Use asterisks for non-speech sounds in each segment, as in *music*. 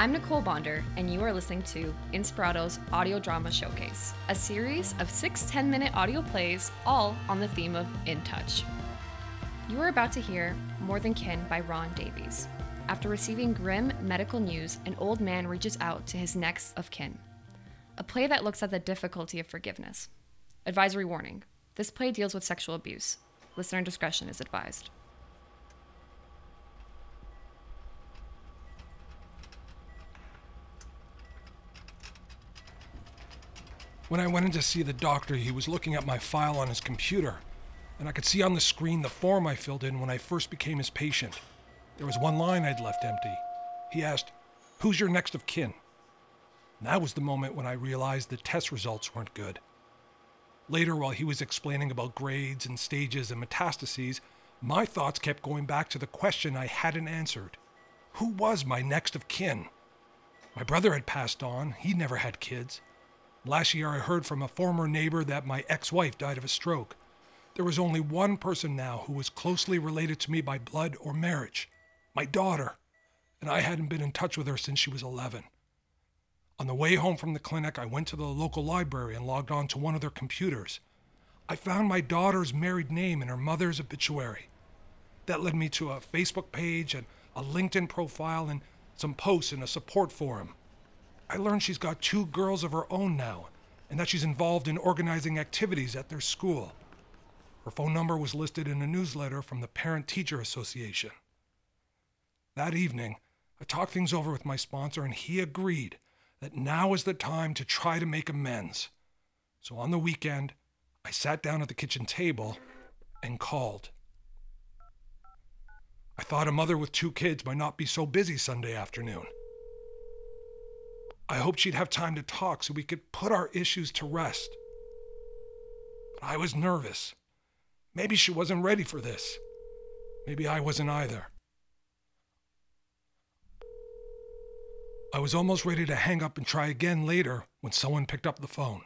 I'm Nicole Bonder, and you are listening to Inspirato's Audio Drama Showcase, a series of six 10 minute audio plays, all on the theme of In Touch. You are about to hear More Than Kin by Ron Davies. After receiving grim medical news, an old man reaches out to his next of kin. A play that looks at the difficulty of forgiveness. Advisory warning this play deals with sexual abuse. Listener discretion is advised. When I went in to see the doctor, he was looking at my file on his computer, and I could see on the screen the form I filled in when I first became his patient. There was one line I'd left empty. He asked, Who's your next of kin? And that was the moment when I realized the test results weren't good. Later, while he was explaining about grades and stages and metastases, my thoughts kept going back to the question I hadn't answered Who was my next of kin? My brother had passed on, he never had kids. Last year, I heard from a former neighbor that my ex wife died of a stroke. There was only one person now who was closely related to me by blood or marriage my daughter, and I hadn't been in touch with her since she was 11. On the way home from the clinic, I went to the local library and logged on to one of their computers. I found my daughter's married name in her mother's obituary. That led me to a Facebook page and a LinkedIn profile and some posts in a support forum. I learned she's got two girls of her own now and that she's involved in organizing activities at their school. Her phone number was listed in a newsletter from the Parent Teacher Association. That evening, I talked things over with my sponsor and he agreed that now is the time to try to make amends. So on the weekend, I sat down at the kitchen table and called. I thought a mother with two kids might not be so busy Sunday afternoon. I hoped she'd have time to talk so we could put our issues to rest. But I was nervous. Maybe she wasn't ready for this. Maybe I wasn't either. I was almost ready to hang up and try again later when someone picked up the phone.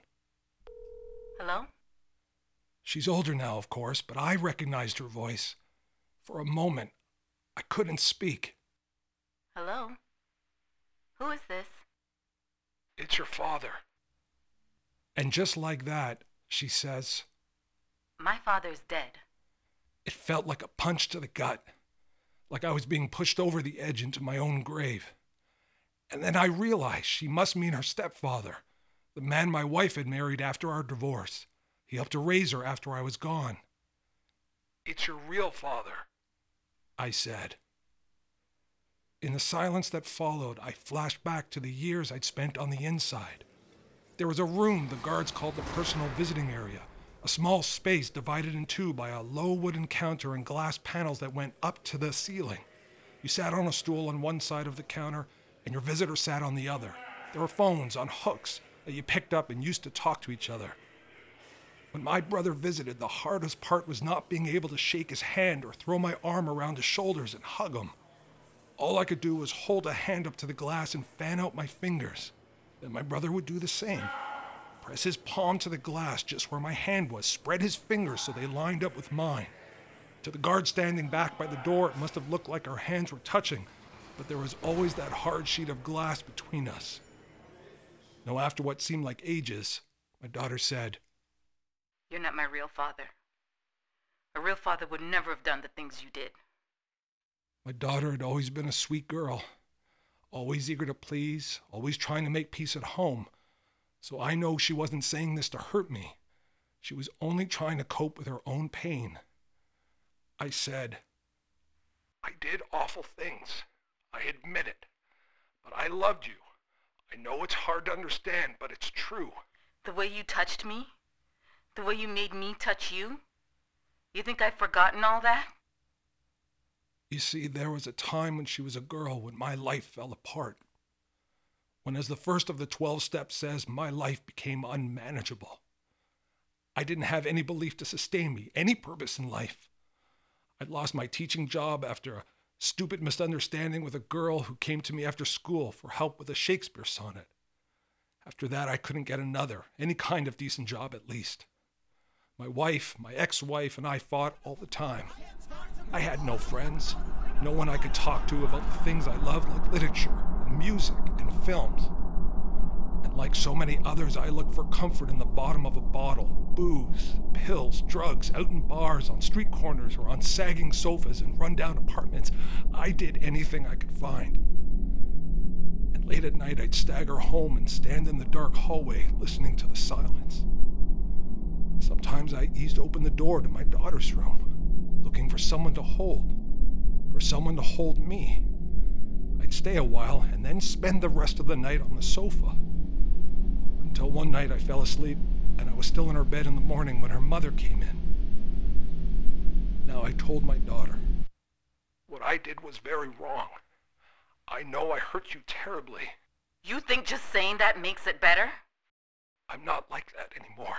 Hello? She's older now, of course, but I recognized her voice. For a moment, I couldn't speak. Hello? Who is this? It's your father. And just like that, she says, My father's dead. It felt like a punch to the gut, like I was being pushed over the edge into my own grave. And then I realized she must mean her stepfather, the man my wife had married after our divorce. He helped to raise her after I was gone. It's your real father, I said. In the silence that followed, I flashed back to the years I'd spent on the inside. There was a room the guards called the personal visiting area, a small space divided in two by a low wooden counter and glass panels that went up to the ceiling. You sat on a stool on one side of the counter and your visitor sat on the other. There were phones on hooks that you picked up and used to talk to each other. When my brother visited, the hardest part was not being able to shake his hand or throw my arm around his shoulders and hug him. All I could do was hold a hand up to the glass and fan out my fingers. Then my brother would do the same. Press his palm to the glass just where my hand was, spread his fingers so they lined up with mine. To the guard standing back by the door, it must have looked like our hands were touching, but there was always that hard sheet of glass between us. Now, after what seemed like ages, my daughter said, You're not my real father. A real father would never have done the things you did. My daughter had always been a sweet girl, always eager to please, always trying to make peace at home. So I know she wasn't saying this to hurt me. She was only trying to cope with her own pain. I said, I did awful things. I admit it. But I loved you. I know it's hard to understand, but it's true. The way you touched me? The way you made me touch you? You think I've forgotten all that? You see, there was a time when she was a girl when my life fell apart. When, as the first of the 12 steps says, my life became unmanageable. I didn't have any belief to sustain me, any purpose in life. I'd lost my teaching job after a stupid misunderstanding with a girl who came to me after school for help with a Shakespeare sonnet. After that, I couldn't get another, any kind of decent job at least. My wife, my ex wife, and I fought all the time. I had no friends, no one I could talk to about the things I loved, like literature and music, and films. And like so many others, I looked for comfort in the bottom of a bottle booze, pills, drugs, out in bars, on street corners, or on sagging sofas in rundown apartments. I did anything I could find. And late at night, I'd stagger home and stand in the dark hallway listening to the silence. Sometimes I eased open the door to my daughter's room, looking for someone to hold, for someone to hold me. I'd stay a while and then spend the rest of the night on the sofa. Until one night I fell asleep and I was still in her bed in the morning when her mother came in. Now I told my daughter, What I did was very wrong. I know I hurt you terribly. You think just saying that makes it better? I'm not like that anymore.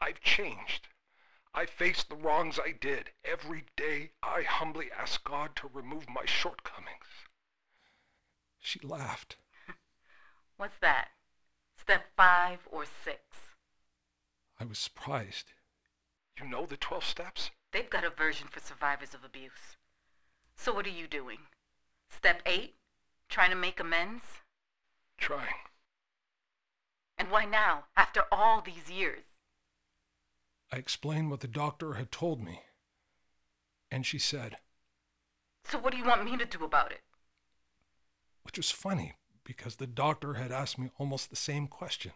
I've changed. I face the wrongs I did. Every day I humbly ask God to remove my shortcomings. She laughed. *laughs* What's that? Step five or six? I was surprised. You know the 12 steps? They've got a version for survivors of abuse. So what are you doing? Step eight? Trying to make amends? Trying. And why now, after all these years? I explained what the doctor had told me. And she said, So what do you want me to do about it? Which was funny because the doctor had asked me almost the same question.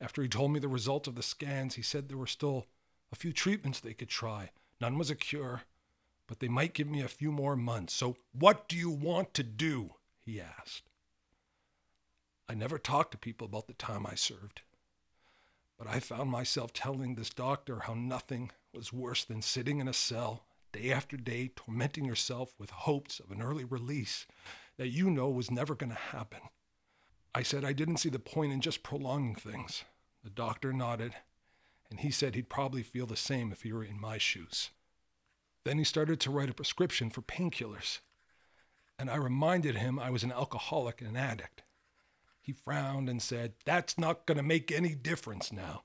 After he told me the results of the scans, he said there were still a few treatments they could try. None was a cure, but they might give me a few more months. So, what do you want to do? he asked. I never talked to people about the time I served, but I found myself telling this doctor how nothing was worse than sitting in a cell day after day, tormenting yourself with hopes of an early release that you know was never going to happen. I said I didn't see the point in just prolonging things. The doctor nodded, and he said he'd probably feel the same if he were in my shoes. Then he started to write a prescription for painkillers, and I reminded him I was an alcoholic and an addict. He frowned and said, That's not going to make any difference now.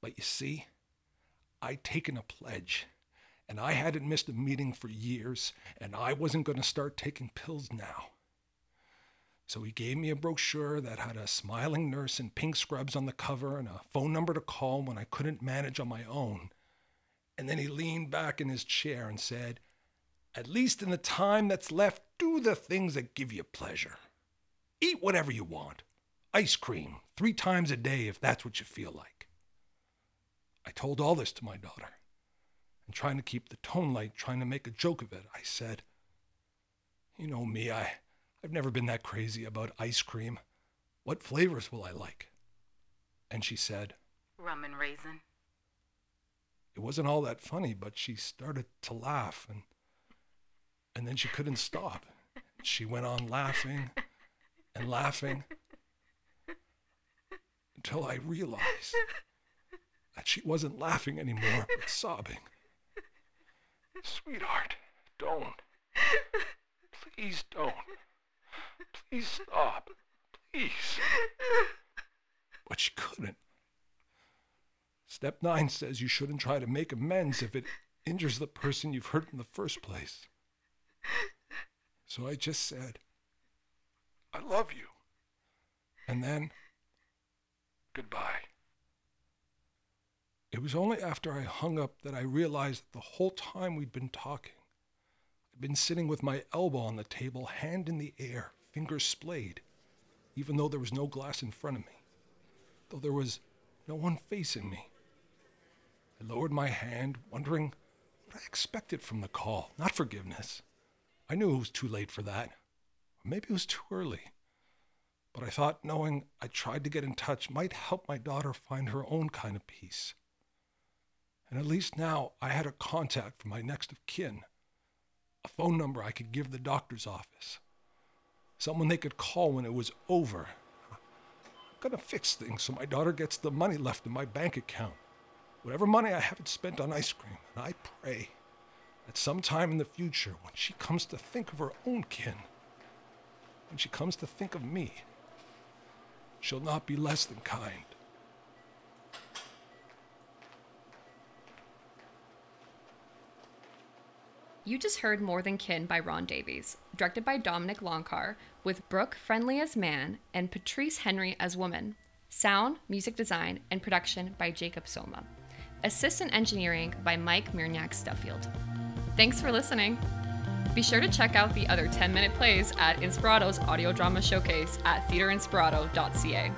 But you see, I'd taken a pledge, and I hadn't missed a meeting for years, and I wasn't going to start taking pills now. So he gave me a brochure that had a smiling nurse in pink scrubs on the cover and a phone number to call when I couldn't manage on my own. And then he leaned back in his chair and said, At least in the time that's left, do the things that give you pleasure. Eat whatever you want. Ice cream, three times a day if that's what you feel like. I told all this to my daughter. And trying to keep the tone light, trying to make a joke of it, I said, You know me, I, I've never been that crazy about ice cream. What flavors will I like? And she said, Rum and raisin. It wasn't all that funny, but she started to laugh and and then she couldn't stop. She went on laughing and laughing until I realized that she wasn't laughing anymore, but sobbing. Sweetheart, don't. Please don't. Please stop. Please. But she couldn't. Step nine says you shouldn't try to make amends if it injures the person you've hurt in the first place. So I just said, I love you. And then, goodbye. It was only after I hung up that I realized that the whole time we'd been talking, I'd been sitting with my elbow on the table, hand in the air, fingers splayed, even though there was no glass in front of me, though there was no one facing me. I lowered my hand, wondering what I expected from the call, not forgiveness. I knew it was too late for that. Maybe it was too early. But I thought knowing I tried to get in touch might help my daughter find her own kind of peace. And at least now I had a contact for my next of kin, a phone number I could give the doctor's office, someone they could call when it was over. I'm gonna fix things so my daughter gets the money left in my bank account, whatever money I haven't spent on ice cream, and I pray that sometime in the future, when she comes to think of her own kin, when she comes to think of me, she'll not be less than kind. You just heard More Than Kin by Ron Davies, directed by Dominik Loncar, with Brooke Friendly as man and Patrice Henry as woman. Sound, music design, and production by Jacob Soma. Assistant engineering by Mike Mernieks-Duffield. Thanks for listening. Be sure to check out the other 10 minute plays at Inspirato's audio drama showcase at theaterinspirato.ca.